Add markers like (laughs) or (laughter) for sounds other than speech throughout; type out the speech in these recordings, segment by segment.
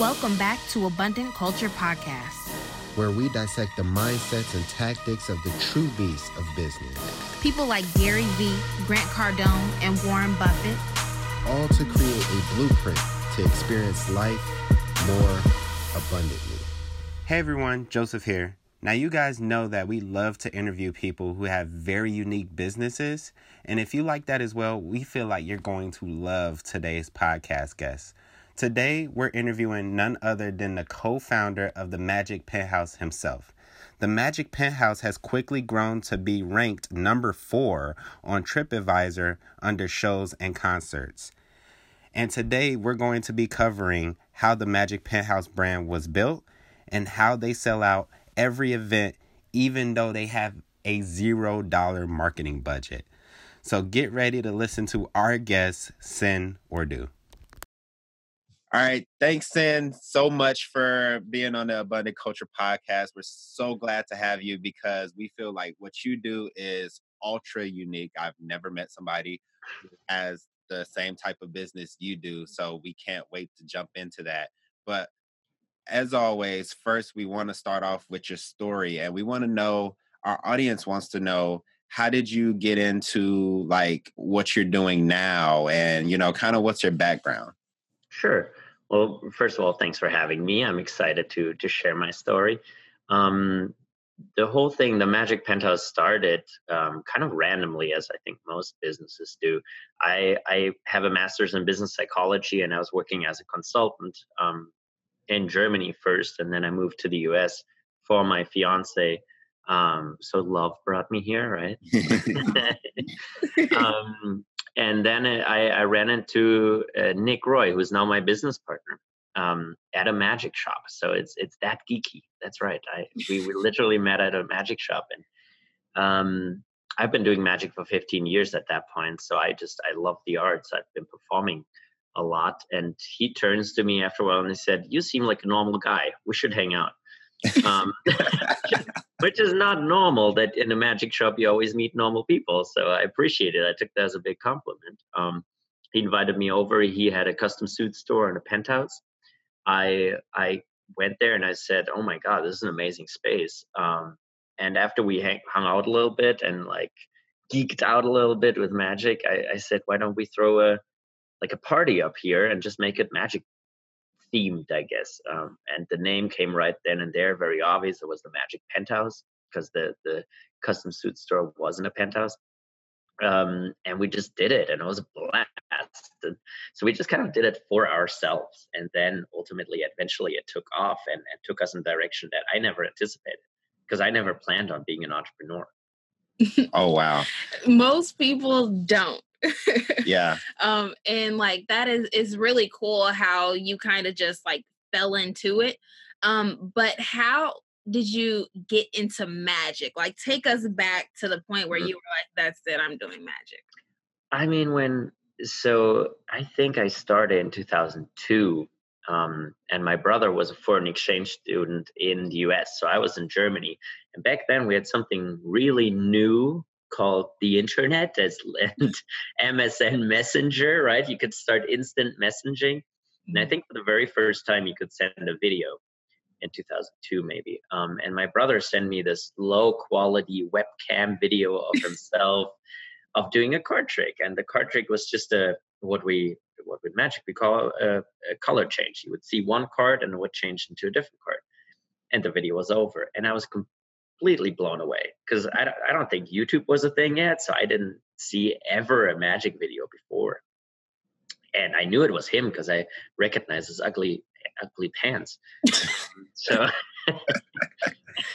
Welcome back to Abundant Culture Podcast, where we dissect the mindsets and tactics of the true beasts of business. People like Gary Vee, Grant Cardone, and Warren Buffett. All to create a blueprint to experience life more abundantly. Hey everyone, Joseph here. Now, you guys know that we love to interview people who have very unique businesses. And if you like that as well, we feel like you're going to love today's podcast guest. Today, we're interviewing none other than the co founder of the Magic Penthouse himself. The Magic Penthouse has quickly grown to be ranked number four on TripAdvisor under shows and concerts. And today, we're going to be covering how the Magic Penthouse brand was built and how they sell out every event, even though they have a zero dollar marketing budget. So get ready to listen to our guest, Sin Ordu. All right. Thanks, Sin, so much for being on the Abundant Culture podcast. We're so glad to have you because we feel like what you do is ultra unique. I've never met somebody has the same type of business you do. So we can't wait to jump into that. But as always, first we want to start off with your story and we want to know our audience wants to know how did you get into like what you're doing now and you know kind of what's your background Sure. Well, first of all, thanks for having me. I'm excited to to share my story. Um, the whole thing, the Magic Penthouse started um, kind of randomly, as I think most businesses do. I, I have a master's in business psychology, and I was working as a consultant um, in Germany first, and then I moved to the U.S. for my fiance. Um, so love brought me here, right? (laughs) (laughs) and then I, I ran into uh, Nick Roy, who's now my business partner, um, at a magic shop. So it's it's that geeky. That's right. I we, we (laughs) literally met at a magic shop, and um, I've been doing magic for 15 years at that point. So I just I love the arts. I've been performing a lot, and he turns to me after a while and he said, "You seem like a normal guy. We should hang out." Um, (laughs) which is not normal that in a magic shop you always meet normal people. So I appreciate it. I took that as a big compliment. Um, he invited me over. He had a custom suit store and a penthouse. I I went there and I said, "Oh my God, this is an amazing space." Um, and after we hang, hung out a little bit and like geeked out a little bit with magic, I, I said, "Why don't we throw a like a party up here and just make it magic themed, I guess. Um, and the name came right then and there, very obvious. It was the Magic Penthouse because the the custom suit store wasn't a penthouse. Um, and we just did it, and it was a blast. And so we just kind of did it for ourselves, and then ultimately, eventually, it took off and, and took us in a direction that I never anticipated because I never planned on being an entrepreneur. (laughs) oh wow! Most people don't yeah. (laughs) Um, and like that is is really cool how you kind of just like fell into it. Um, but how did you get into magic? Like take us back to the point where mm-hmm. you were like, that's it, I'm doing magic. I mean, when so I think I started in 2002. Um, and my brother was a foreign exchange student in the US. So I was in Germany. And back then we had something really new called the internet as (laughs) lent MSN Messenger, right? You could start instant messaging. And I mm-hmm. think for the very first time, you could send a video in 2002, maybe. Um, and my brother sent me this low quality webcam video of (laughs) himself of doing a card trick. And the card trick was just a what we what with magic we call a, a color change. You would see one card and it would change into a different card. And the video was over. And I was completely blown away because I, I don't think YouTube was a thing yet. So I didn't see ever a magic video before. And I knew it was him because I recognized his ugly, ugly pants. (laughs) so, (laughs)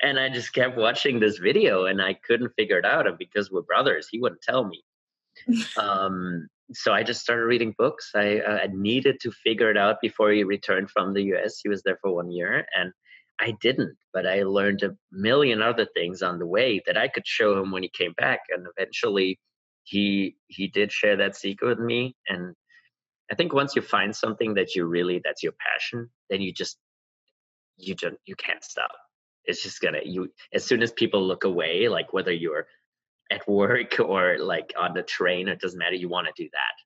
and I just kept watching this video and I couldn't figure it out. And because we're brothers, he wouldn't tell me. (laughs) Um, so I just started reading books. I, uh, I needed to figure it out before he returned from the US. He was there for one year. And I didn't, but I learned a million other things on the way that I could show him when he came back. And eventually he he did share that secret with me. And I think once you find something that you really that's your passion, then you just you don't you can't stop. It's just gonna you as soon as people look away, like whether you're at work or like on the train, it doesn't matter, you want to do that.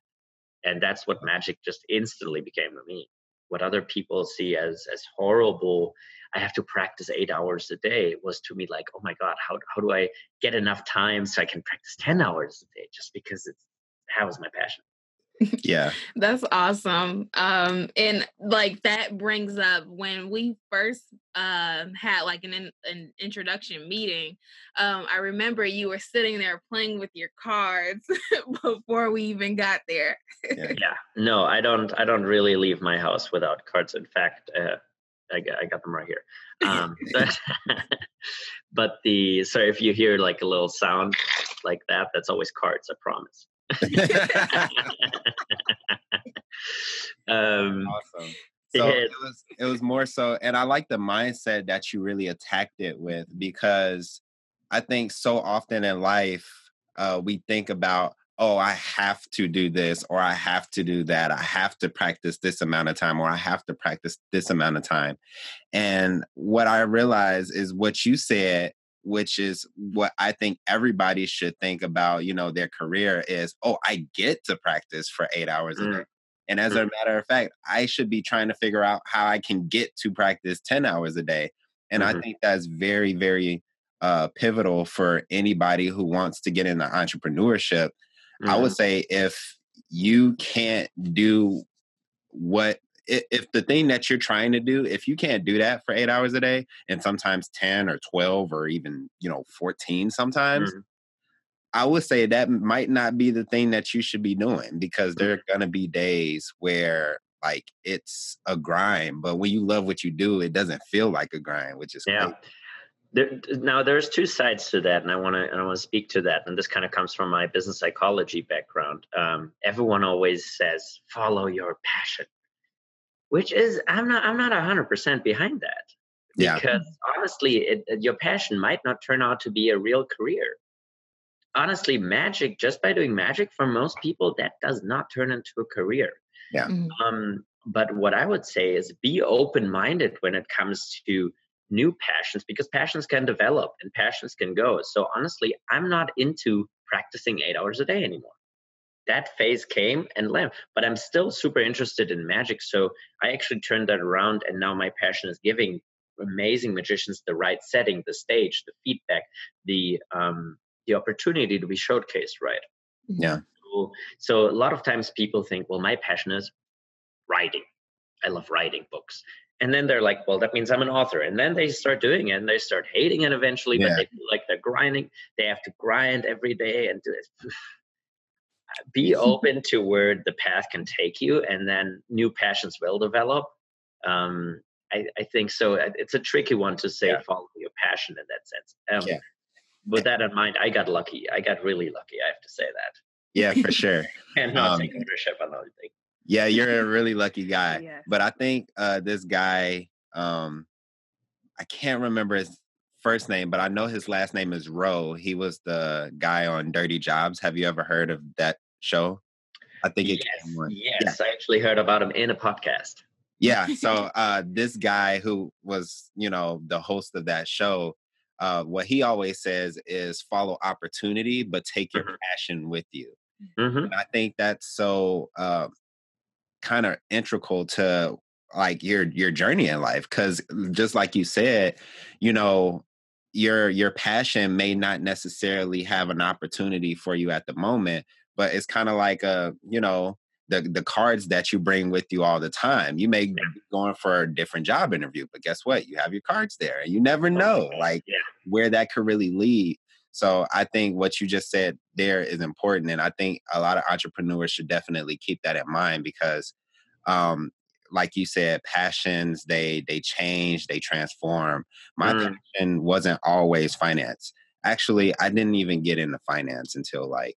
And that's what magic just instantly became for me. what other people see as as horrible i have to practice eight hours a day was to me like oh my god how, how do i get enough time so i can practice 10 hours a day just because it's how is my passion yeah (laughs) that's awesome um and like that brings up when we first um had like an an introduction meeting um i remember you were sitting there playing with your cards (laughs) before we even got there yeah. (laughs) yeah. no i don't i don't really leave my house without cards in fact uh, I got, I got them right here. (laughs) Um but, (laughs) but the sorry if you hear like a little sound like that that's always cards i promise. (laughs) Um, awesome. So it, it was it was more so, and I like the mindset that you really attacked it with because I think so often in life uh, we think about oh I have to do this or I have to do that I have to practice this amount of time or I have to practice this amount of time, and what I realize is what you said which is what I think everybody should think about, you know, their career is, oh, I get to practice for eight hours mm. a day. And as mm. a matter of fact, I should be trying to figure out how I can get to practice 10 hours a day. And mm-hmm. I think that's very, very uh, pivotal for anybody who wants to get into entrepreneurship. Mm-hmm. I would mm-hmm. say if you can't do what if the thing that you're trying to do, if you can't do that for eight hours a day, and sometimes 10 or 12 or even, you know, 14 sometimes, mm-hmm. I would say that might not be the thing that you should be doing because there are going to be days where like it's a grind, but when you love what you do, it doesn't feel like a grind, which is yeah. There, now there's two sides to that, and I want to I want to speak to that. And this kind of comes from my business psychology background. Um, everyone always says follow your passion, which is i'm not i'm not 100% behind that yeah. because honestly it, your passion might not turn out to be a real career honestly magic just by doing magic for most people that does not turn into a career yeah mm-hmm. um, but what i would say is be open-minded when it comes to new passions because passions can develop and passions can go. So honestly i'm not into practicing eight hours a day anymore. That phase came and left but i'm still super interested in magic. So i actually turned that around and now my passion is giving amazing magicians the right setting the stage the feedback the um the opportunity to be showcased right? Yeah. So, so a lot of times people think well my passion is writing. I love writing books and then they're like well that means i'm an author. And then they start doing it and they start hating it eventually yeah. but they feel like they're grinding they have to grind every day and do it. (sighs) Be open to where the path can take you and then new passions will develop. Um, I, I, think so. It's a tricky one to say yeah. follow your passion in that sense. Um, yeah. with that in mind i got lucky. I got really lucky i have to say that. Yeah for sure. (laughs) And not um, take ownership on everything yeah you're a (laughs) really lucky guy yeah. but i think uh, this guy um, i can't remember his first name, but I know his last name is Rowe. He was the guy on Dirty Jobs. Have you ever heard of that show? I think it yes, yes. Yeah. I actually heard about him in a podcast. Yeah. So (laughs) uh, this guy who was, you know, the host of that show, uh, what he always says is follow opportunity, but take your mm-hmm. passion with you. Mm-hmm. And I think that's so uh, kind of integral to like your your journey in life because just like you said you know your your passion may not necessarily have an opportunity for you at the moment but it's kind of like a you know the the cards that you bring with you all the time. You may be going for a different job interview but guess what? You have your cards there and you never know like yeah. where that could really lead. So i think what you just said there is important and i think a lot of entrepreneurs should definitely keep that in mind because um like you said, passions they they change, they transform. My mm. passion wasn't always finance. Actually, I didn't even get into finance until like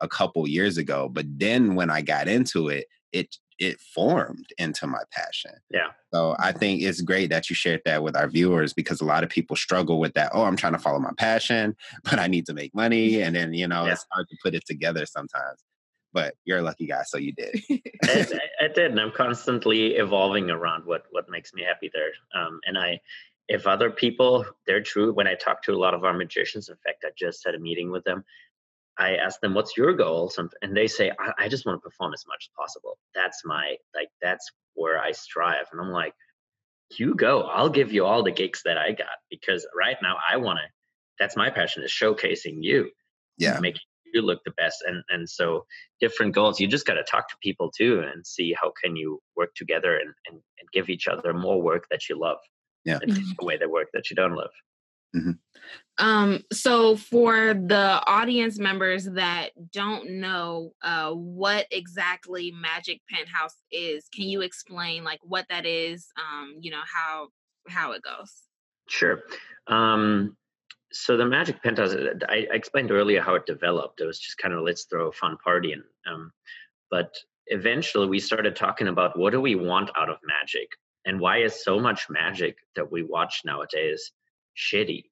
a couple years ago. But then when I got into it, it it formed into my passion. Yeah. So I think it's great that you shared that with our viewers because a lot of people struggle with that. Oh, I'm trying to follow my passion, (laughs) but I need to make money. And then, you know, yeah. it's hard to put it together sometimes but you're a lucky guy, so you did. I, (laughs) I, did, and I'm constantly evolving around what what makes me happy there. Um, and I, if other people, they're true. When I talk to a lot of our magicians, in fact, I just had a meeting with them. I ask them, "What's your goal?" and they say, I, "I just want to perform as much as possible. That's my like that's where I strive." And I'm like, "You go. I'll give you all the gigs that I got because right now I want to. That's my passion is showcasing you. Yeah, making you look the best. And and so different goals. You just got to talk to people too and see how can you work together and and, and give each other more work that you love. Yeah, and take away the work that you don't love. Mm-hmm. Um, so for the audience members that don't know uh, what exactly Magic Penthouse is, can you explain like what that is? Um, you know how how it goes. Sure. Um, so the Magic Penthouse, uh, I, I, explained earlier how it developed. It was just kind of let's throw a fun party, and um, but eventually we started talking about what do we want out of magic, and why is so much magic that we watch nowadays shitty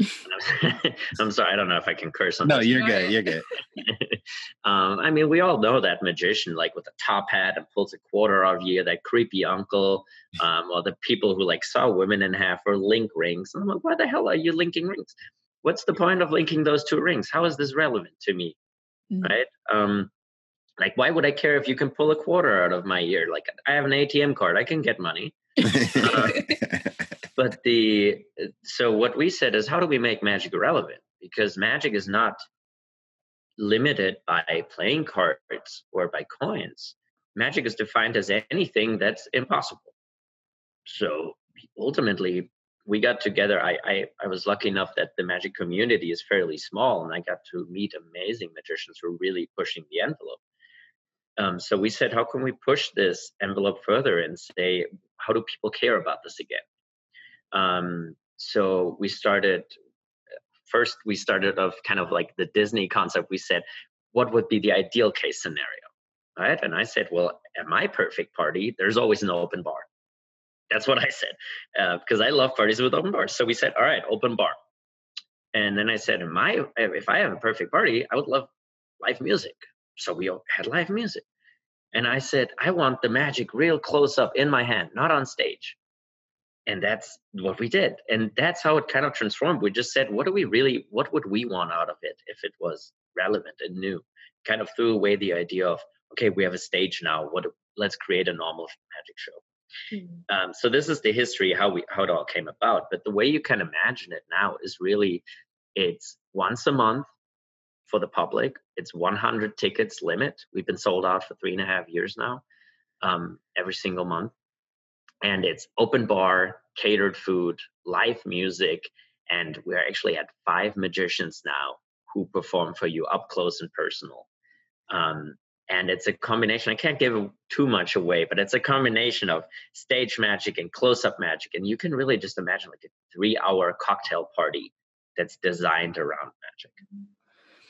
(laughs) I'm sorry, I don't know if I can curse on. No, this. you're good. You're good. (laughs) um, I mean, we all know that magician, like with a top hat and pulls a quarter out of you, that creepy uncle, um, or the people who like saw women in half or link rings. And I'm like, why the hell are you linking rings? What's the point of linking those two rings? How is this relevant to me? Mm-hmm. Right? Um, like, why would I care if you can pull a quarter out of my ear? Like, I have an ATM card, I can get money. (laughs) but the so what we said is how do we make magic relevant because magic is not limited by playing cards or by coins. Magic is defined as anything that's impossible. So ultimately we got together. I, I i was lucky enough that the magic community is fairly small and i got to meet amazing magicians who are really pushing the envelope. Um, so we said how can we push this envelope further and say how do people care about this again? Um, so we started first we started of kind of like the disney concept we said what would be the ideal case scenario? Right? And i said well at my perfect party there's always an open bar. That's what i said uh, because i love parties with open bars. So we said all right open bar. And then i said in my if i have a perfect party i would love live music. So we had live music and i said i want the magic real close up in my hand not on stage. And that's what we did. And that's how it kind of transformed. We just said what do we really what would we want out of it if it was relevant and new? Kind of threw away the idea of okay we have a stage now. What let's create a normal magic show. Mm-hmm. um, so this is the history how we how it all came about. But the way you can imagine it now is really it's once a month for the public it's 100 tickets limit we've been sold out for three and a half years now um, every single month and it's open bar, catered food, live music, and we're actually at five magicians now who perform for you up close and personal. Um, and it's a combination. I can't give too much away, but it's a combination of stage magic and close-up magic, and you can really just imagine like a three-hour cocktail party that's designed around magic.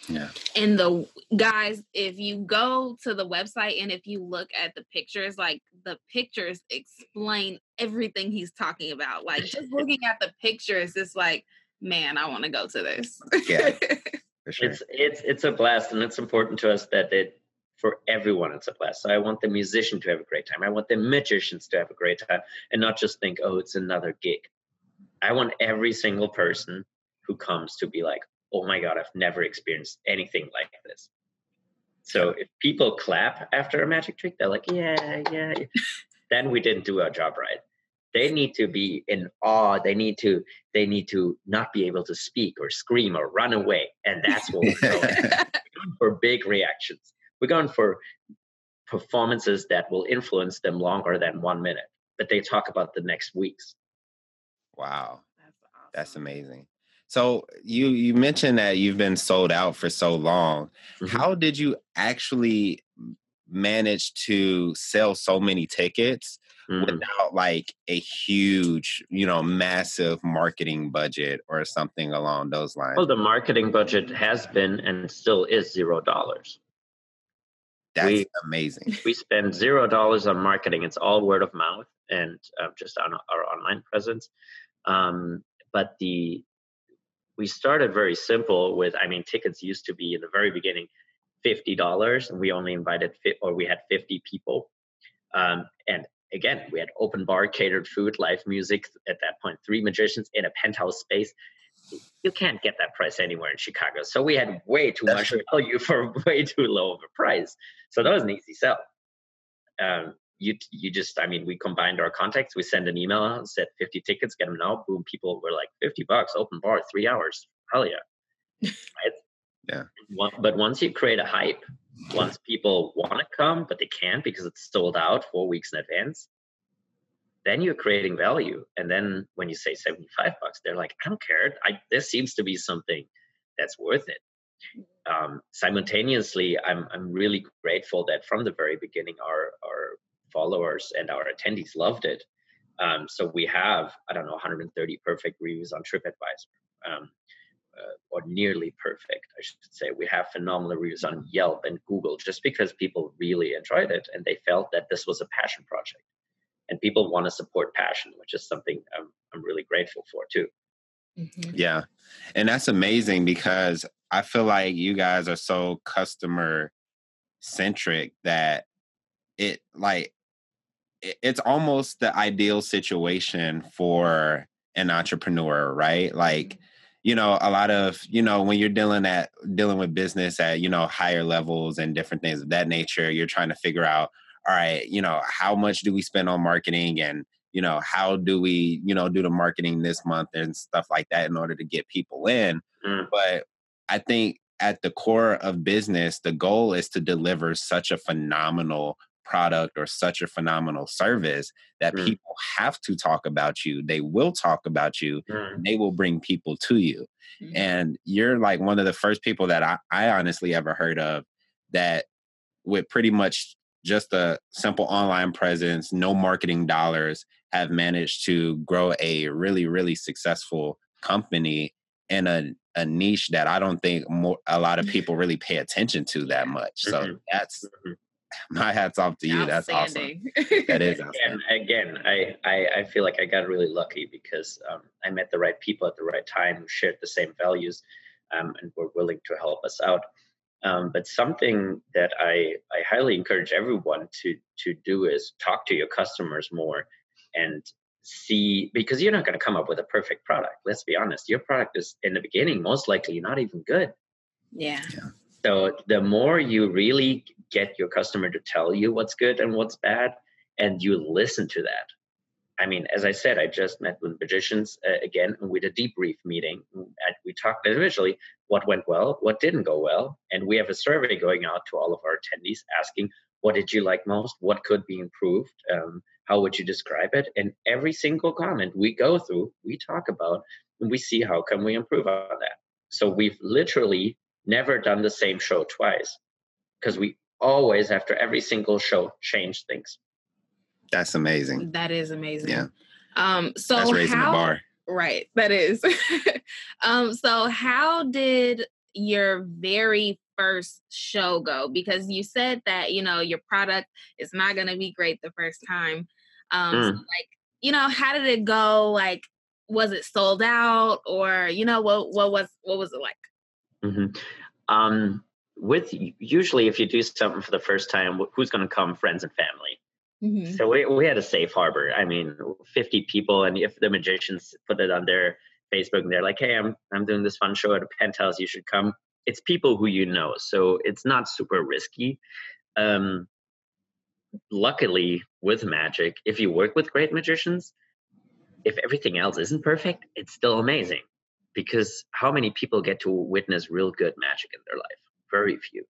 Yeah. And the guys, if you go to the website and if you look at the pictures, like the pictures explain everything he's talking about. Like just (laughs) looking at the pictures, it's like, man, I want to go to this. yeah. (laughs) Sure. It's it's it's a blast and it's important to us that it for everyone it's a blast. So I want the musician to have a great time. I want the magicians to have a great time and not just think, oh, it's another gig. I want every single person who comes to be like, oh my god i've never experienced anything like this. So if people clap after a magic trick they're like yeah yeah. (laughs) Then we didn't do our job right. They need to be in awe. They need to they need to not be able to speak or scream or run away. And that's what we're going, (laughs) we're going for big reactions. We're going for performances that will influence them longer than one minute. But they talk about the next weeks. Wow. That's, awesome. that's amazing so you you mentioned that you've been sold out for so long. Mm-hmm. How did you actually manage to sell so many tickets mm-hmm. without like a huge, you know, massive marketing budget or something along those lines? Well, the marketing budget has been and still is zero dollars. That's we, amazing. We spend zero dollars on marketing. It's all word of mouth and uh, just on our online presence. Um, but the we started very simple with i mean tickets used to be in the very beginning $50 and we only invited or we had 50 people um, and again we had open bar catered food live music at that point three magicians in a penthouse space you can't get that price anywhere in Chicago. So we had way too much value (laughs) for way too low of a price. So that was an easy sell. Um, you you just I mean we combined our contacts. We send an email out, said 50 tickets, get them now. Boom, people were like 50 bucks, open bar, three hours. Hell yeah. (laughs) right? Yeah. But once you create a hype, once people want to come but they can't because it's sold out four weeks in advance, then you're creating value. And then when you say 75 bucks, they're like, I don't care. I, this seems to be something that's worth it. Um, simultaneously, I'm, I'm really grateful that from the very beginning, our, our followers and our attendees loved it. Um, so we have, I don't know, 130 perfect reviews on TripAdvisor. Um, uh, or nearly perfect, I should say. We have phenomenal reviews on Yelp and Google just because people really enjoyed it and they felt that this was a passion project and people want to support passion which is something i'm, I'm really grateful for too mm-hmm. yeah and that's amazing because i feel like you guys are so customer centric that it like it's almost the ideal situation for an entrepreneur right like mm-hmm. you know a lot of you know when you're dealing at dealing with business at you know higher levels and different things of that nature you're trying to figure out all right, you know, how much do we spend on marketing and you know how do we you know do the marketing this month and stuff like that in order to get people in mm. but i think at the core of business the goal is to deliver such a phenomenal product or such a phenomenal service that mm. people have to talk about you they will talk about you mm. they will bring people to you mm. and you're like one of the first people that I, I honestly ever heard of that with pretty much just a simple online presence, no marketing dollars, have managed to grow a really, really successful company in a, a niche that I don't think more, a lot of people really pay attention to that much. So mm-hmm. that's mm-hmm. (laughs) my hats off to you. That's awesome. That is (laughs) awesome. Again, again I, I, I, feel like I got really lucky because um, I met the right people at the right time who shared the same values um, and were willing to help us out. Um, but something that I, I highly encourage everyone to to do is talk to your customers more and see because you're not going to come up with a perfect product. Let's be honest. Your product is in the beginning most likely not even good. Yeah. yeah. So the more you really get your customer to tell you what's good and what's bad, and you listen to that, I mean, as I said, I just met with magicians uh, again, and we had a debrief meeting. And we talked individually what went well, what didn't go well, and we have a survey going out to all of our attendees asking, "What did you like most? What could be improved? Um, how would you describe it?" And every single comment we go through, we talk about, and we see how can we improve on that. So we've literally never done the same show twice because we always, after every single show, change things. That's amazing. That is amazing. Yeah. Um, so That's raising how, the bar. Right. That is. (laughs) um, so how did your very first show go? Because you said that, you know, your product is not gonna be great the first time. Um, mm. so like, you know, how did it go? Like, was it sold out or you know what what was what was it like? Mm-hmm. Um with usually if you do something for the first time, who's going to come? Friends and family. Mm-hmm. So we, we had a safe harbor. I mean, 50 people, and if the magicians put it on their Facebook and they're like, "Hey, I'm I'm doing this fun show at a penthouse. You should come." It's people who you know, so it's not super risky. Um, luckily, with magic, if you work with great magicians, if everything else isn't perfect, it's still amazing. Because how many people get to witness real good magic in their life? Very few.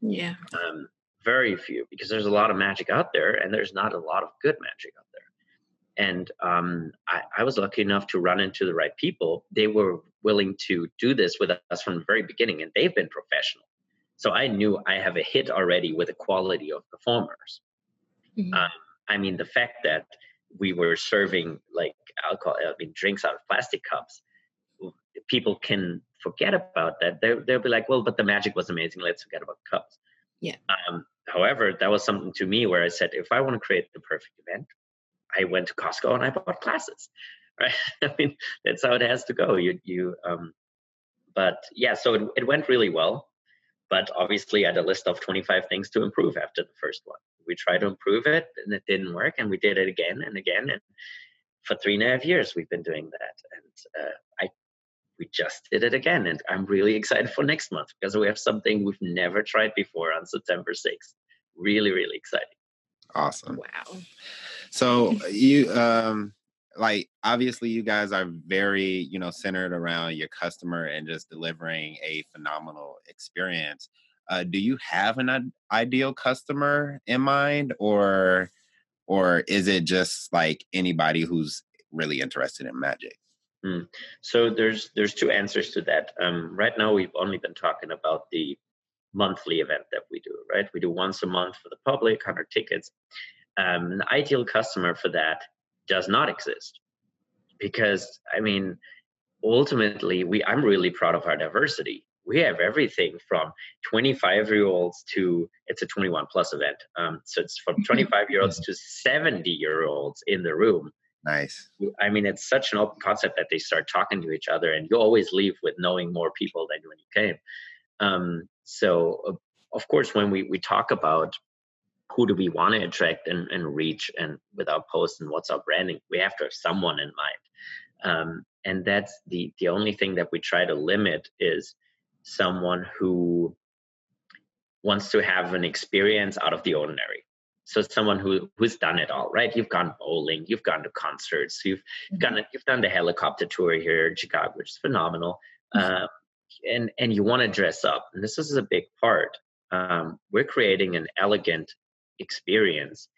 Yeah. Um, very few because there's a lot of magic out there and there's not a lot of good magic out there. And um, I, I, was lucky enough to run into the right people. They were willing to do this with us from the very beginning, and they've been professional. So I knew I have a hit already with the quality of performers. Mm-hmm. Um, I mean, the fact that we were serving like alcohol, I mean, drinks out of plastic cups, people can forget about that. They'll, they'll be like, well, but the magic was amazing. Let's forget about cups. Yeah. Um, however, that was something to me where I said, if I want to create the perfect event, I went to Costco and I bought classes. (laughs) Right? I mean, that's how it has to go. You, you, um, but yeah, so it, it went really well. But obviously, I had a list of 25 things to improve after the first one. We tried to improve it and it didn't work, and we did it again and again. And for three and a half years, we've been doing that. And uh, I we just did it again. And I'm really excited for next month because we have something we've never tried before on September 6th. Really, really exciting. Awesome. Wow. So you um like obviously you guys are very, you know, centered around your customer and just delivering a phenomenal experience. Uh, do you have an ideal customer in mind or or is it just like anybody who's really interested in magic? Mm. So there's there's two answers to that. Um, right now, we've only been talking about the monthly event that we do. Right, we do once a month for the public, hundred tickets. Um, an ideal customer for that does not exist because I mean, ultimately, we I'm really proud of our diversity. We have everything from 25 year olds to it's a 21 plus event. Um, so it's from 25 year olds to 70 year olds in the room Nice. I mean, it's such an open concept that they start talking to each other, and you always leave with knowing more people than when you came. Um, so, uh, of course, when we, we talk about who do we want to attract and, and reach, and with our posts and what's our branding, we have to have someone in mind. Um, and that's the the only thing that we try to limit is someone who wants to have an experience out of the ordinary so someone who who's done it all right you've gone bowling you've gone to concerts you've mm-hmm. gone you've done the helicopter tour here in chicago which is phenomenal mm-hmm. um, and and you want to dress up and this is a big part um, we're creating an elegant experience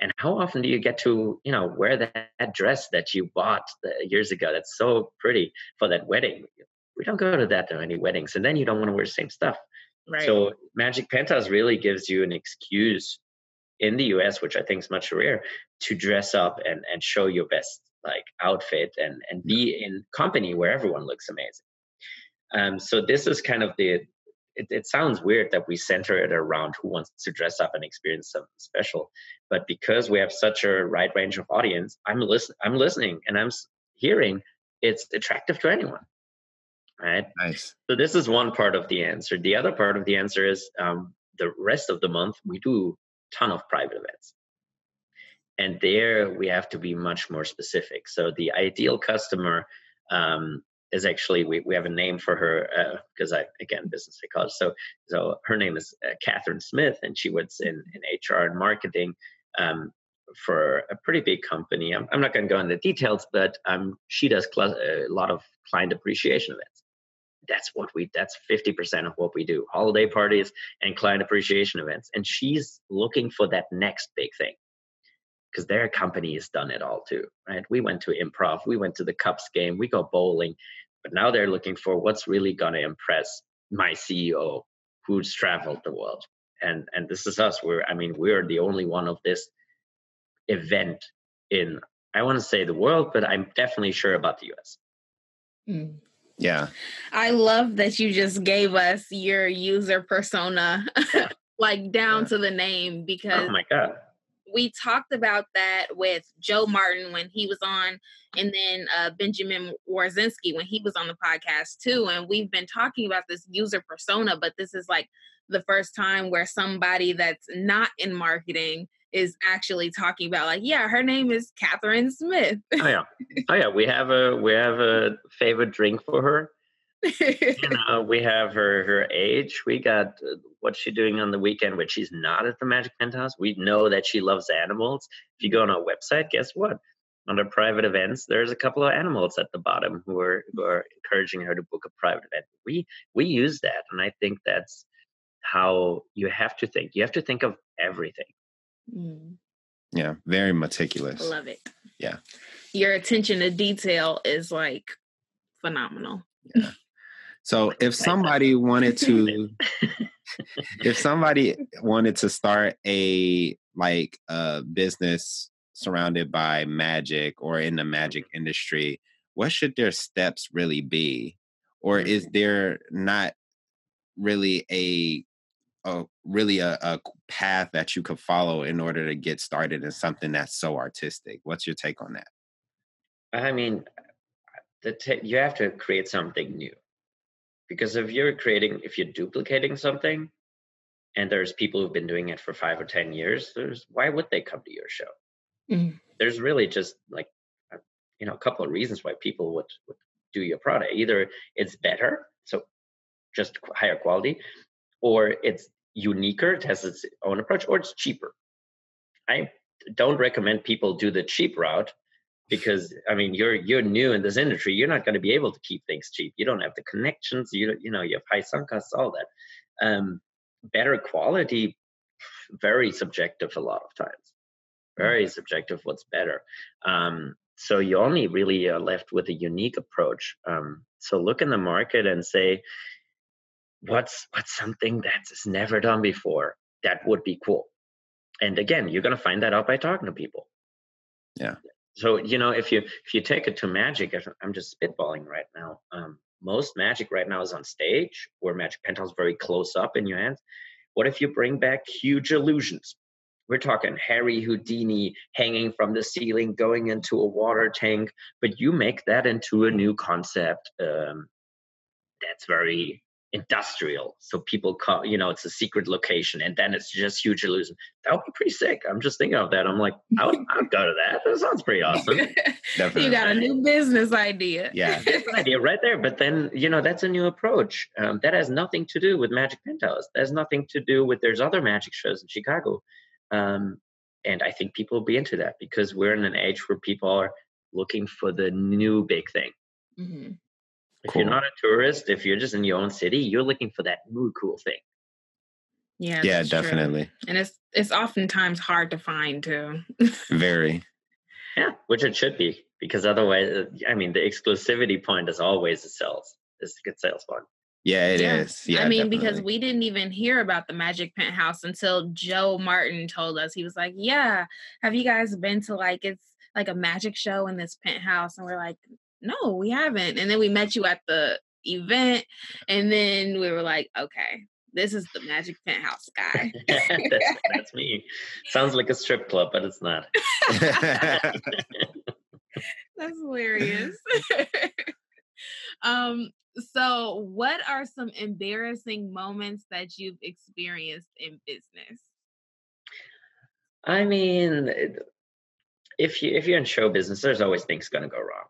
and how often do you get to you know wear that, that dress that you bought years ago that's so pretty for that wedding we don't go to that many weddings and then you don't want to wear the same stuff right. so magic penthouse really gives you an excuse in the US, which I think is much rare, to dress up and, and show your best like outfit and, and be in company where everyone looks amazing. Um, so this is kind of the it, it, sounds weird that we center it around who wants to dress up and experience something special but because we have such a wide range of audience i'm listen i'm listening and i'm hearing it's attractive to anyone right? Nice. So this is one part of the answer. The other part of the answer is um, the rest of the month we do ton of private events. And there we have to be much more specific. So the ideal customer um, is actually we, we have a name for her because uh, I again business psychologist. So so her name is uh, Catherine Smith, and she works in in HR and marketing um, for a pretty big company. I'm, I'm not going to go into details, but um, she does cl- a lot of client appreciation events that's what we that's 50% of what we do holiday parties and client appreciation events. And she's looking for that next big thing because their company has done it all too right? We went to improv we went to the Cubs game we go bowling but now they're looking for what's really going to impress my ceo who's traveled the world. And and this is us we're i mean we're the only one of this event in i want to say the world but i'm definitely sure about the us mm. Yeah. I love that you just gave us your user persona (laughs) like down yeah. to the name because Oh my god. We talked about that with Joe Martin when he was on and then uh, Benjamin Warzinski when he was on the podcast too and we've been talking about this user persona but this is like the first time where somebody that's not in marketing is actually talking about like yeah her name is catherine smith. Oh yeah. Oh yeah we have a we have a favorite drink for her. You (laughs) know we have her her age. We got uh, what's she doing on the weekend when she's not at the magic penthouse? We know that she loves animals. If you go on our website guess what? Under private events there's a couple of animals at the bottom who are who are encouraging her to book a private event. We we use that and i think that's how you have to think. You have to think of everything Mm. Yeah, very meticulous. Love it. Yeah. Your attention to detail is like phenomenal. Yeah. So if (laughs) somebody wanted (laughs) to (laughs) if somebody wanted to start a like a business surrounded by magic or in the magic industry, what should their steps really be? Or is mm-hmm. there not really a a really a, a path that you could follow in order to get started in something that's so artistic. What's your take on that? I mean, the t- you have to create something new because if you're creating, if you're duplicating something, and there's people who've been doing it for five or ten years, there's why would they come to your show? Mm. There's really just like, you know, a couple of reasons why people would would do your product. Either it's better, so just higher quality, or it's uniquer, it has its own approach, or it's cheaper. I don't recommend people do the cheap route because I mean you're you're new in this industry. You're not going to be able to keep things cheap. You don't have the connections. You you know you have high sunk costs, all that. Um, better quality, very subjective a lot of times. Very mm-hmm. subjective. What's better? Um, so you only really are left with a unique approach. Um, so look in the market and say, what's what's something that's never done before that would be cool. And again, you're going to find that out by talking to people. Yeah so you know if you if you take it to magic i'm just spitballing right now um, most magic right now is on stage where magic penthouse very close up in your hands what if you bring back huge illusions we're talking harry houdini hanging from the ceiling going into a water tank but you make that into a new concept um, that's very industrial. So people call, you know, it's a secret location and then it's just huge illusion. That would be pretty sick. I'm just thinking of that. I'm like, I would, (laughs) I would go to that. That sounds pretty awesome. you got a (laughs) new business idea. Yeah. (laughs) idea right there. But then, you know, that's a new approach. Um, that has nothing to do with Magic Penthouse. That has nothing to do with there's other magic shows in Chicago. Um, and I think people will be into that because we're in an age where people are looking for the new big thing. Mm-hmm. If cool. you're not a tourist, if you're just in your own city, you're looking for that new cool thing. Yeah. Yeah, definitely. True. And it's it's oftentimes hard to find too. Very. (laughs) Yeah, which it should be because otherwise, uh, I mean, the exclusivity point is always the sales. It's a good sales point. Yeah, it yeah. is. yeah. I mean, definitely. because we didn't even hear about the Magic Penthouse until Joe Martin told us. He was like, "Yeah, have you guys been to like it's like a magic show in this penthouse?" And we're like, no, we haven't. And then we met you at the event, and then we were like, okay, this is the Magic Penthouse guy. (laughs) that's, that's, me. Sounds like a strip club, but it's not. (laughs) that's hilarious. (laughs) um, so what are some embarrassing moments that you've experienced in business? I mean, if you if you're in show business, there's always things going to go wrong.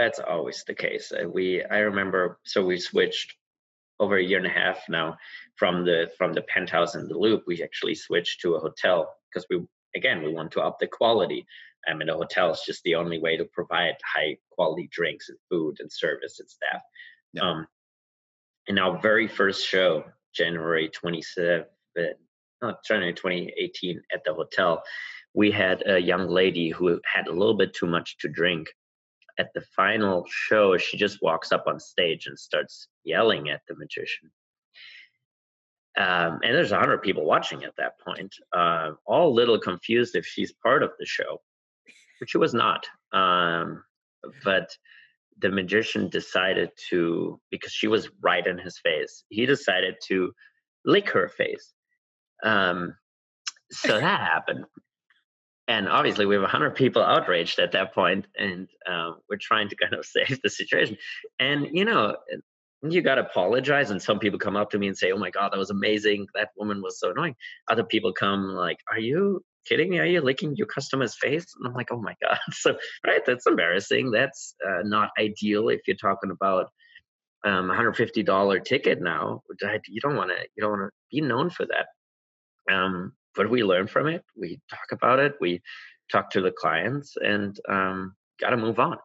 That's always the case. Uh, we I remember so we switched over a year and a half now from the from the penthouse in the loop. We actually switched to a hotel because we again we want to up the quality. I mean, a hotel is just the only way to provide high quality drinks and food and service and staff. Yeah. Um, in our very first show, January 27, no, January 2018, at the hotel, we had a young lady who had a little bit too much to drink at the final show, she just walks up on stage and starts yelling at the magician. Um, and there's a hundred people watching at that point, uh, all a little confused if she's part of the show, which she was not. Um, but the magician decided to, because she was right in his face, he decided to lick her face. Um, so that happened and obviously we have 100 people outraged at that point and uh, we're trying to kind of (laughs) save the situation. And you know you got to apologize and some people come up to me and say oh my god that was amazing. That woman was so annoying. Other people come like are you kidding me? Are you licking your customer's face? And i'm like oh my god. (laughs) So right that's embarrassing. That's uh, not ideal if you're talking about um, $150 ticket now. You don't want to you don't want to be known for that. Um, what do we learn from it? We talk about it. We talk to the clients, and um, got to move on.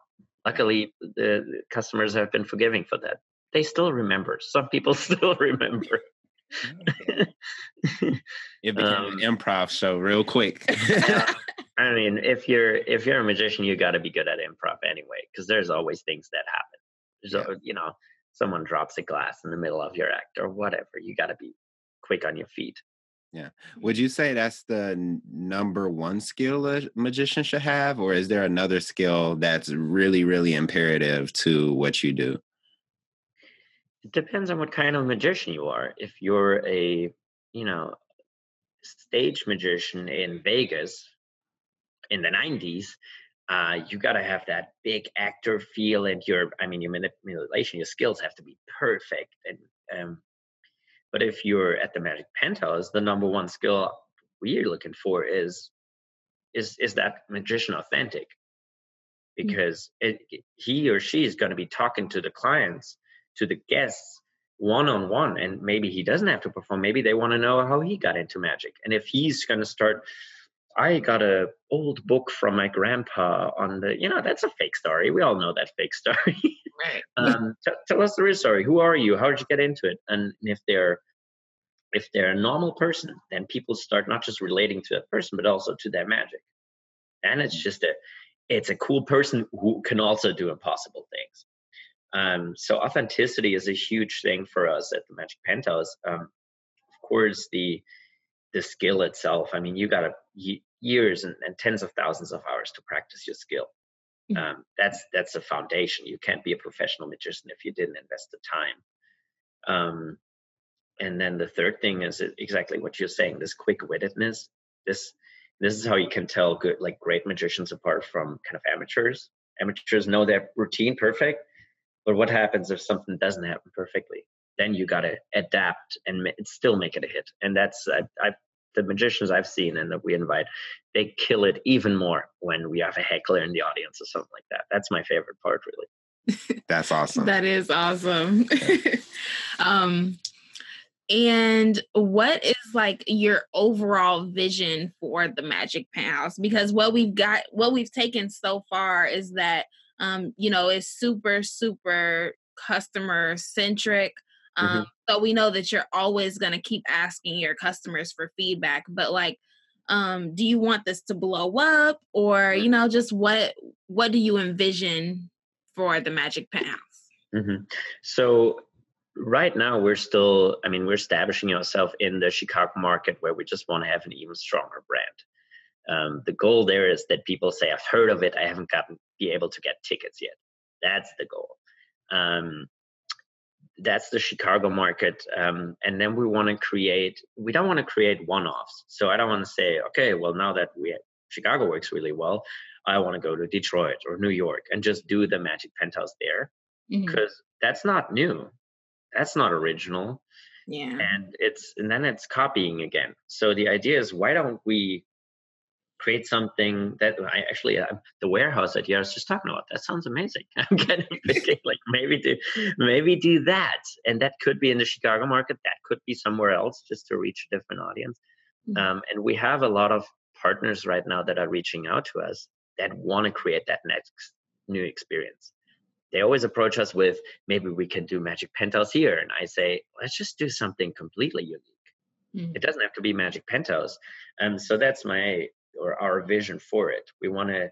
Luckily, the, customers have been forgiving for that. They still remember. Some people (laughs) still remember. it became (laughs) um, an improv show real quick. (laughs) I mean, if you're if you're a magician, you got to be good at improv anyway, because there's always things that happen. So yeah. you know, someone drops a glass in the middle of your act or whatever. You got to be quick on your feet. Yeah. Would you say that's the number one skill a magician should have, or is there another skill that's really, really imperative to what you do? It depends on what kind of magician you are. If you're a, you know, stage magician in Vegas in the 90s, uh, you got to have that big actor feel and your, I mean, your manipulation, your skills have to be perfect. And um, but if you're at the Magic Penthouse, the number one skill we're looking for is is is that magician authentic? Mm. because it, he or she is going to be talking to the clients, to the guests one on one, and maybe he doesn't have to perform. Maybe they want to know how he got into magic, and if he's going to start. I got a old book from my grandpa on the, you know, that's a fake story. We all know that fake (laughs) story. Right. (laughs) um, t- tell us the real story. Who are you? How did you get into it? And if they're if they're a normal person, then people start not just relating to that person, but also to their magic. And it's just a it's a cool person who can also do impossible things. Um, so authenticity is a huge thing for us at the Magic Penthouse. Um, of course, the the skill itself. I mean, you got years and, and, tens of thousands of hours to practice your skill. Mm. Um, that's that's a foundation. You can't be a professional magician if you didn't invest the time. Um, and then the third thing is exactly what you're saying: this quick-wittedness. This this is how you can tell good like great magicians apart from kind of amateurs amateurs know their routine perfect but what happens if something doesn't happen perfectly then you got to adapt and ma- still make it a hit and that's I, I the magicians I've seen and that we invite, they kill it even more when we have a heckler in the audience or something like that. That's my favorite part, really. (laughs) That's awesome. that is awesome. (laughs) um, and what is like your overall vision for the Magic Penthouse? Because what we've got, what we've taken so far is that, um, you know, it's super, super customer centric. Um, mm-hmm. So we know that you're always going to keep asking your customers for feedback, but like, um, do you want this to blow up? Or, you know, just what, what do you envision for the Magic Penthouse? Mm-hmm. So right now we're still i mean we're establishing ourselves in the chicago market where we just want to have an even stronger brand. Um, the goal there is that people say i've heard of it. I haven't gotten be able to get tickets yet. That's the goal. Um, that's the chicago market um, and then we want to create we don't want to create one-offs. So i don't want to say okay well now that we chicago works really well i want to go to detroit or new york and just do the magic penthouse there because mm-hmm. that's not new. That's not original. Yeah. And it's and then it's copying again. So the idea is why don't we create something that I actually uh, the warehouse that I was just talking about. That sounds amazing. (laughs) I'm kind of thinking like maybe do maybe do that, and that could be in the Chicago market. That could be somewhere else just to reach a different audience. Mm-hmm. Um, and we have a lot of partners right now that are reaching out to us that want to create that next new experience they always approach us with maybe we can do magic penthouse here and i say let's just do something completely unique mm. it doesn't have to be magic penthouse um, so that's my or our vision for it. We want to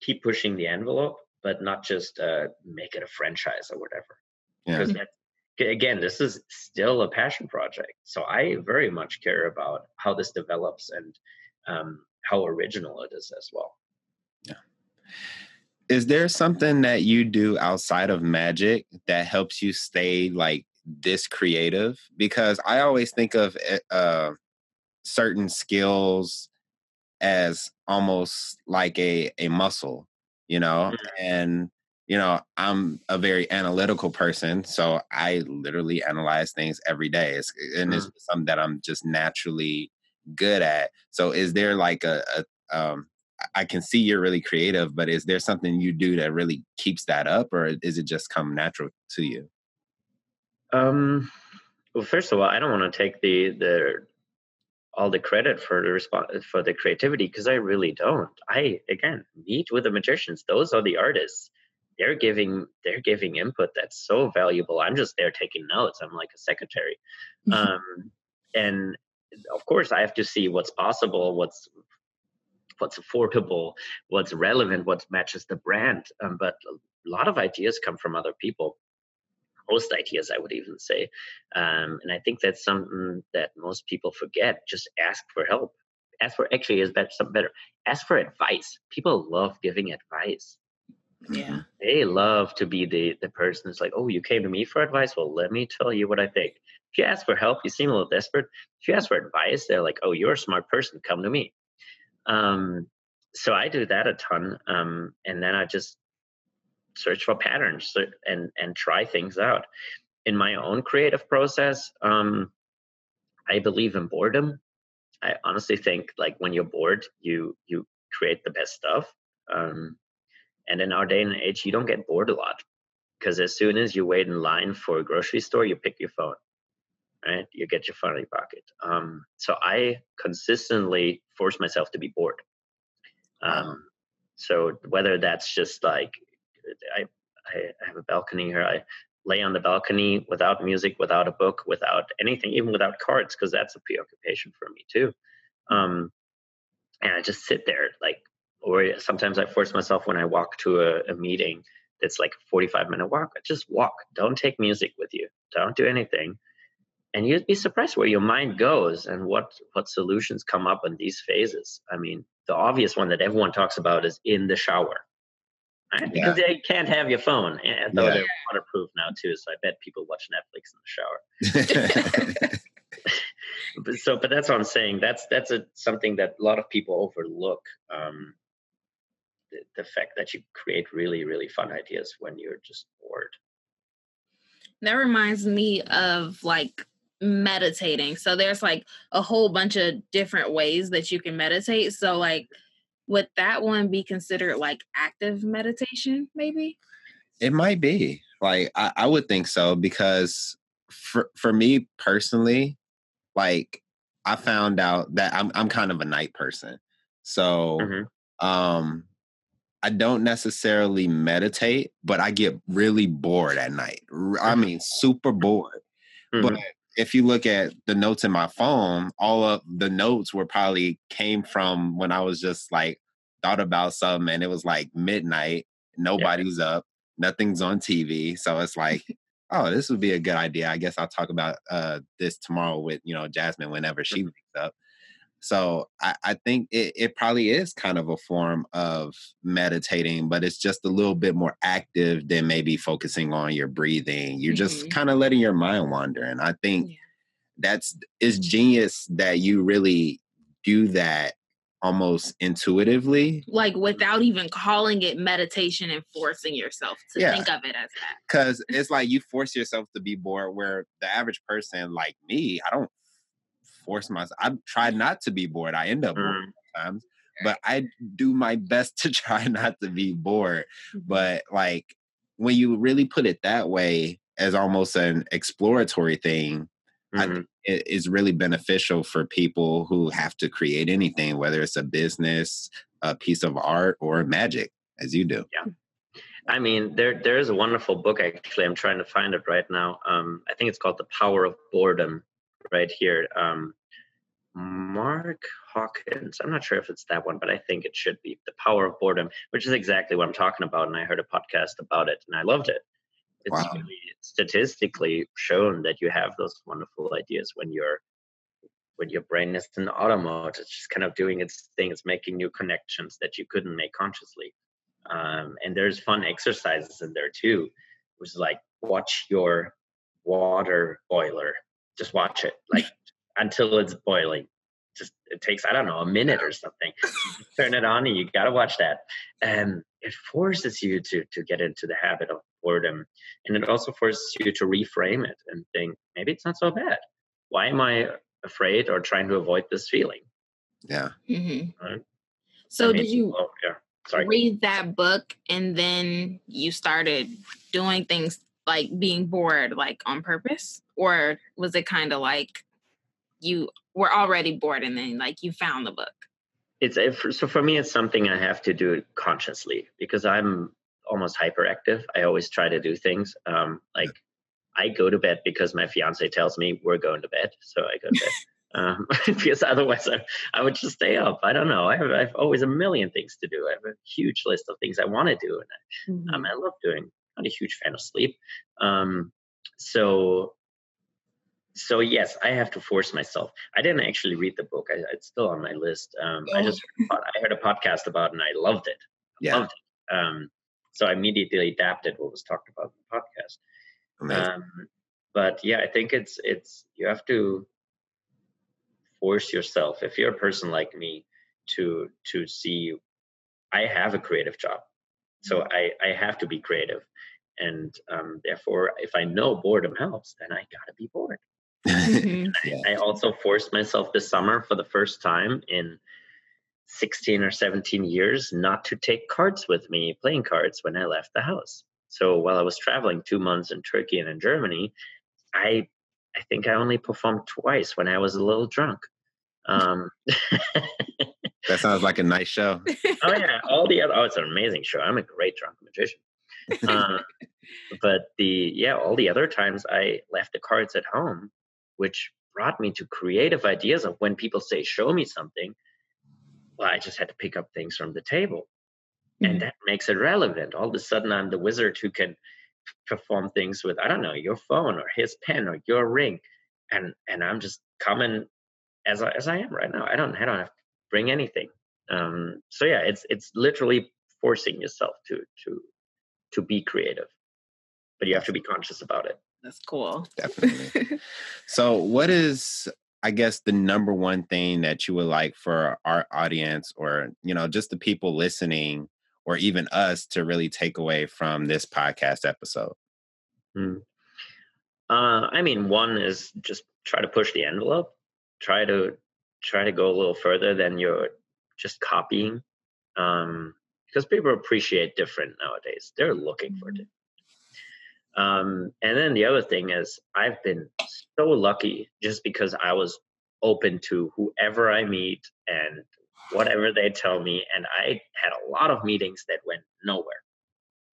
keep pushing the envelope but not just uh, make it a franchise or whatever. Because that again this is still a passion project so i very much care about how this develops and um, how original it is as well. Yeah. Is there something that you do outside of magic that helps you stay like this creative? Because i always think of eh, uh, certain skills as almost like a a muscle you know mm-hmm. and you know i'm a very analytical person so i literally analyze things every day it's, and mm-hmm. it's something that i'm just naturally good at so is there like a, a um, I can see you're really creative, but is there something you do that really keeps that up, or is it just come natural to you? Um, well, first of all, I don't want to take the the all the credit for the response for the creativity because I really don't. I again meet with the magicians; those are the artists. They're giving they're giving input that's so valuable. I'm just there taking notes. I'm like a secretary, um, and of course I have to see what's possible, what's what's affordable, what's relevant, what matches the brand. Um, but a lot of ideas come from other people. Most ideas, I would even say. Um, and I think that's something that most people forget. Just ask for help. Ask for actually is better, something better. Ask for advice. People love giving advice. Yeah. They love to be the the person that's like, oh, you came to me for advice. Well, let me tell you what I think. If you ask for help, you seem a little desperate. If you ask for advice, they're like, oh, you're a smart person. Come to me. Um, so I do that a ton, um, and then I just search for patterns and and try things out. In my own creative process, um, I believe in boredom. I honestly think like when you're bored, you you create the best stuff. Um, And in our day and age, you don't get bored a lot because as soon as you wait in line for a grocery store, you pick your phone, right? You get your phone in your pocket. Um, so I consistently force myself to be bored. Um, so whether that's just like I, I have a balcony here, I lay on the balcony without music, without a book, without anything, even without cards, because that's a preoccupation for me too. Um, and I just sit there, like, or sometimes I force myself when I walk to a, a meeting that's like a 45 minute walk, just walk. Don't take music with you. Don't do anything. And you'd be surprised where your mind goes and what what solutions come up in these phases. I mean, the obvious one that everyone talks about is in the shower. Right? Yeah. Because they can't have your phone, and though yeah. they're waterproof now too. So I bet people watch Netflix in the shower. (laughs) but so, but that's what I'm saying. That's that's a something that a lot of people overlook. Um, the, the fact that you create really really fun ideas when you're just bored. That reminds me of like meditating. So there's like a whole bunch of different ways that you can meditate. So like would that one be considered like active meditation maybe? It might be. Like I, I would think so because for for me personally, like I found out that I'm I'm kind of a night person. So mm-hmm. um I don't necessarily meditate, but I get really bored at night. I mm-hmm. mean, super bored. Mm-hmm. But if you look at the notes in my phone, all of the notes were probably came from when I was just like thought about something and it was like midnight, nobody's yeah. up, nothing's on TV. So it's like, (laughs) oh, this would be a good idea. I guess I'll talk about uh, this tomorrow with, you know, Jasmine whenever she wakes up. So I, I think it, it probably is kind of a form of meditating, but it's just a little bit more active than maybe focusing on your breathing. You're mm-hmm. just kind of letting your mind wander. And I think yeah. that's it's genius that you really do that almost intuitively. Like without even calling it meditation and forcing yourself to yeah. think of it as that. Because it's like you force yourself to be bored, where the average person like me, I don't force myself. I try not to be bored. I end up bored mm. sometimes, but I do my best (laughs) to try not to be bored. Mm-hmm. But like when you really put it that way as almost an exploratory thing, mm-hmm. it is really beneficial for people who have to create anything, whether it's a business, a piece of art, or magic, as you do. Yeah. I mean, there there is a wonderful book actually. I'm trying to find it right now. Um, I think it's called The Power of Boredom right here. Um, Mark Hawkins. I'm not sure if it's that one, but I think it should be The Power of Boredom, which is exactly what I'm talking about. And I heard a podcast about it and I loved it. It's wow. really statistically shown that you have those wonderful ideas when you're when your brain is in auto mode. It's just kind of doing its thing. It's making new connections that you couldn't make consciously. Um, and there's fun exercises in there too, which is like watch your water boiler just watch it like until it's boiling. Just it takes I don't know a minute or something. turn it on and you got to watch that, and it forces you to to get into the habit of boredom, and it also forces you to reframe it and think maybe it's not so bad. Why am I afraid or trying to avoid this feeling? Yeah. Mm-hmm. Right? So did you? Oh, yeah. Sorry. Read that book and then you started doing things like being bored like on purpose or was it kind of like you were already bored and then like you found the book it's so for me it's something i have to do consciously because i'm almost hyperactive i always try to do things um, like i go to bed because my fiance tells me we're going to bed so i go to bed (laughs) um, (laughs) because otherwise I, I would just stay up. I don't know. I have, I have always a million things to do. I have a huge list of things I want to do, and I, mm-hmm. um, I love doing not a huge fan of sleep. Um, so so yes, I have to force myself. I didn't actually read the book. I, it's still on my list. Um, oh. I just I heard a podcast about it and I loved it. I yeah. Loved it. Um, so I immediately adapted what was talked about in the podcast. Um, but yeah, I think it's it's you have to force yourself. If you're a person like me, to to see I have a creative job, so. I I have to be creative and um, therefore if i know boredom helps then i gotta be bored mm-hmm. I, I, also forced myself this summer for the first time in 16 or 17 years not to take cards with me, playing cards, when I left the house. So while I was traveling two months in Turkey and in Germany, I I think I only performed twice when I was a little drunk. Um, (laughs) that sounds like a nice show. oh yeah, all the other. Oh, it's an amazing show. I'm a great drunk magician. Uh, (laughs) but the yeah, all the other times I left the cards at home, which brought me to creative ideas of when people say, "Show me something." Well, I just had to pick up things from the table, mm-hmm. and that makes it relevant. All of a sudden, I'm the wizard who can perform things with I don't know your phone or his pen or your ring, and and I'm just coming as I, as I am right now. I don't I don't have to bring anything. Um, so yeah, it's it's literally forcing yourself to to to be creative, but you have to be conscious about it. That's cool. Definitely. so, what is I guess the number one thing that you would like for our audience, or you know, just the people listening, or even us, to really take away from this podcast episode? Hmm. Uh, I mean, one is just try to push the envelope try to try to go a little further than you're just copying um, because people appreciate different nowadays. They're looking for mm-hmm. it um, and then the other thing is i've been so lucky just because i was open to whoever i meet and whatever they tell me and i had a lot of meetings that went nowhere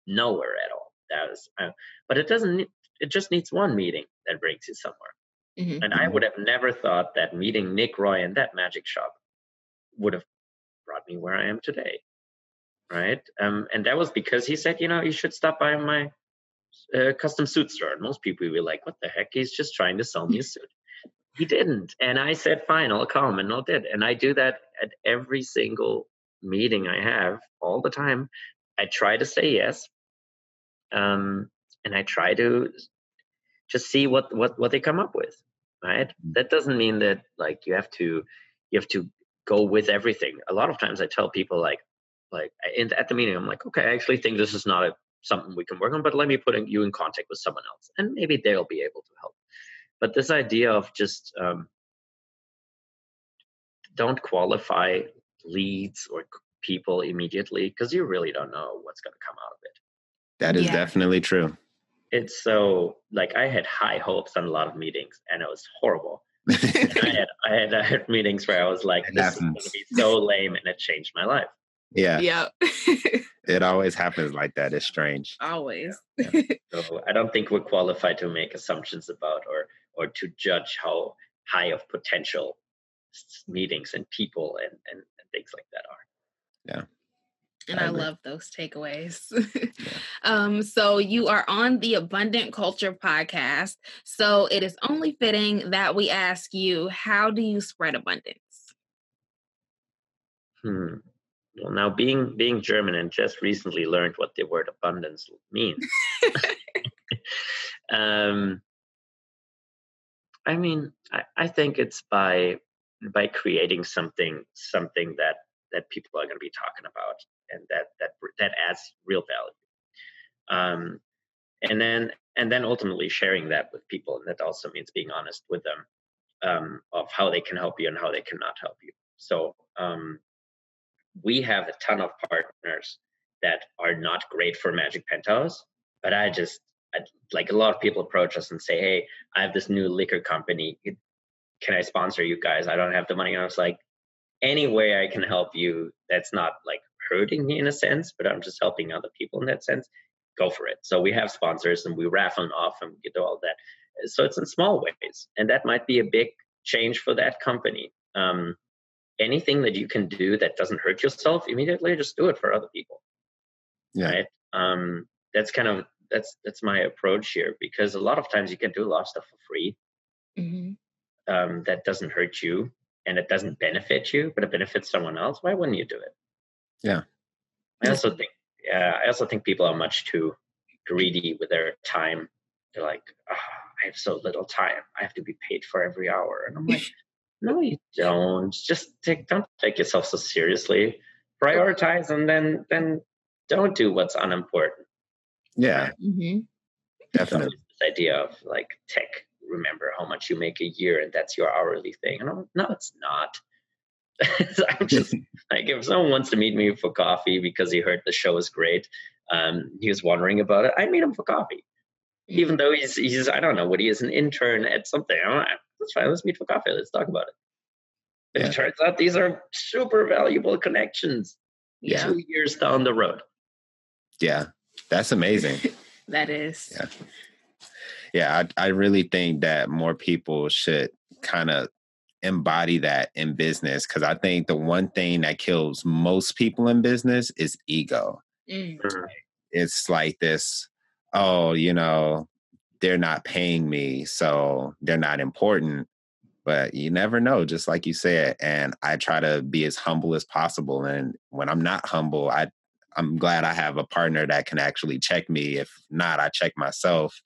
nowhere at all. That was uh, but it doesn't it just needs one meeting that brings you somewhere Mm-hmm. And I would have never thought that meeting Nick Roy in that magic shop would have brought me where I am today. Right. Um, and that was because he said, you know, you should stop by my uh, custom suit store. And most people would be like, what the heck? He's just trying to sell me a suit. he didn't. And I said, fine, I'll come. And I'll did. And I do that at every single meeting I have all the time. I try to say yes. Um, and I try to just see what, what, what they come up with right? Mm. that doesn't mean that like you have to you have to go with everything. A lot of times i tell people like like in, at the meeting i'm like okay i actually think this is not a, something we can work on but let me put in, you in contact with someone else and maybe they'll be able to help. But this idea of just um, don't qualify leads or people immediately because you really don't know what's going to come out of it. That is yeah. definitely true it's so like I had high hopes on a lot of meetings, and it was horrible. I (laughs) had I had I uh, had (laughs) meetings where I was like, it "This happens. is going to be so lame," and it changed my life. Yeah, yeah. (laughs) it always happens like that. It's strange. Always. Yeah. so I don't think we're qualified to make assumptions about or or to judge how high of potential meetings and people and, and, and things like that are. Yeah and I, I love those takeaways. yeah. (laughs) um, so you are on the Abundant Culture podcast. So it is only fitting that we ask you, how do you spread abundance? Hmm. Well, now being being German and just recently learned what the word abundance means. (laughs) (laughs) um, I mean, I, I think it's by by creating something something that that people are going to be talking about and that that that adds real value. Um, and then and then ultimately sharing that with people and that also means being honest with them um, of how they can help you and how they cannot help you. So um, we have a ton of partners that are not great for magic penthouse but i just I, like a lot of people approach us and say hey i have this new liquor company. Can i sponsor you guys? I don't have the money. And i was like any way i can help you that's not like hurting me in a sense, but I'm just helping other people in that sense, go for it. So we have sponsors and we raffle off and we do all that. So it's in small ways. And that might be a big change for that company. Um, anything that you can do that doesn't hurt yourself immediately, just do it for other people. Yeah. Right. Um, that's kind of that's that's my approach here because a lot of times you can do a lot of stuff for free. Mm-hmm. Um, that doesn't hurt you and it doesn't benefit you, but it benefits someone else. Why wouldn't you do it? Yeah. I also think, yeah, I also think people are much too greedy with their time. They're like, oh, I have so little time. I have to be paid for every hour. And I'm like, (laughs) no, you don't. Just take, don't take yourself so seriously. Prioritize and then, then don't do what's unimportant. Yeah. Mm-hmm. Definitely. this idea of like tech, remember how much you make a year and that's your hourly thing. And I'm, like, no, it's not. so (laughs) I'm just (laughs) like, if someone wants to meet me for coffee because he heard the show is great, um, he was wondering about it, I meet him for coffee. Even though he's, he's I don't know what he is, an intern at something. I'm like, that's fine. Let's meet for coffee. Let's talk about it. Yeah. It turns out these are super valuable connections. Yeah. Two years down the road. Yeah, that's amazing. (laughs) that is. Yeah. Yeah, I, I really think that more people should kind of embody that in business because I think the one thing that kills most people in business is ego. Mm. It's like this, oh, you know, they're not paying me, so they're not important. But you never know, just like you said. And I try to be as humble as possible. And when I'm not humble, I I'm glad I have a partner that can actually check me. If not, I check myself.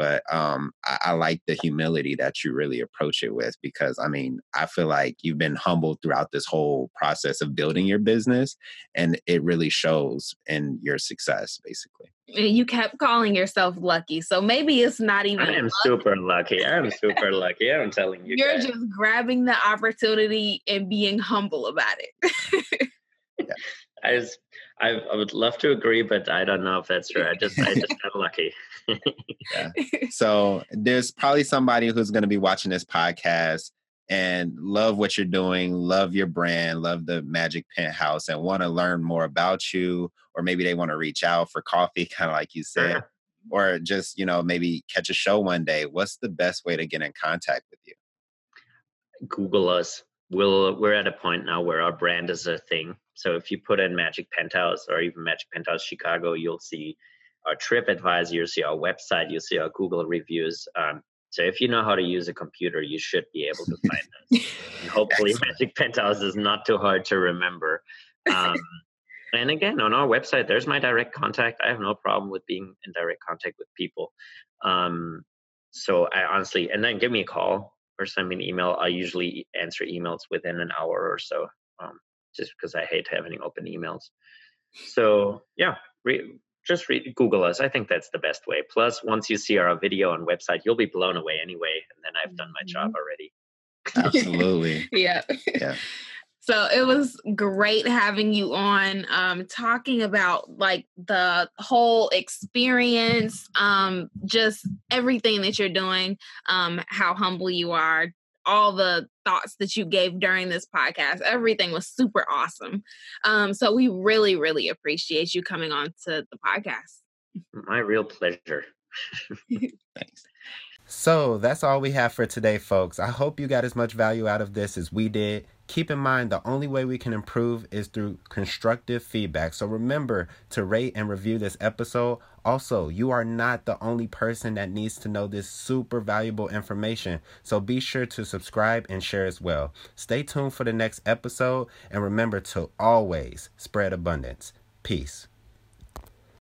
But um, I, I, like the humility that you really approach it with because I mean, I feel like you've been humble throughout this whole process of building your business, and it really shows in your success, basically. You kept calling yourself lucky, so maybe it's not even. I am lucky. super lucky. I'm super lucky. I'm telling you. You're guys. just grabbing the opportunity and being humble about it. (laughs) yeah. I just I, I would love to agree, but I don't know if that's true. I just I just got lucky. Yeah. (laughs) So there's probably somebody who's going to be watching this podcast and love what you're doing, love your brand, love the Magic Penthouse, and want to learn more about you, or maybe they want to reach out for coffee, (laughs) kind of like you said, or just you know maybe catch a show one day. What's the best way to get in contact with you? Google us. We'll we're at a point now where our brand is a thing. So if you put in Magic Penthouse or even Magic Penthouse Chicago, you'll see our TripAdvisor, you'll see our website, you'll see our Google reviews. Um, so if you know how to use a computer, you should be able to find (laughs) us. and hopefully, Magic Penthouse is not too hard to remember. Um, and again, on our website, there's my direct contact. I have no problem with being in direct contact with people. Um, so I honestly, and then give me a call or send me an email. I usually answer emails within an hour or so. Um, just because I hate having open emails. So yeah, re- just read, Google us. I think that's the best way. Plus, once you see our video and website, you'll be blown away anyway, and then I've done my job mm-hmm. already. Absolutely. (laughs) yeah. Yeah. So it was great having you on, um, talking about like the whole experience, um, just everything that you're doing, um, how humble you are, all the thoughts that you gave during this podcast. Everything was super awesome. Um, so we really, really appreciate you coming on to the podcast. My real pleasure. (laughs) Thanks. So that's all we have for today, folks. I hope you got as much value out of this as we did. Keep in mind, the only way we can improve is through constructive feedback. So remember to rate and review this episode. Also, you are not the only person that needs to know this super valuable information. So be sure to subscribe and share as well. Stay tuned for the next episode and remember to always spread abundance. Peace.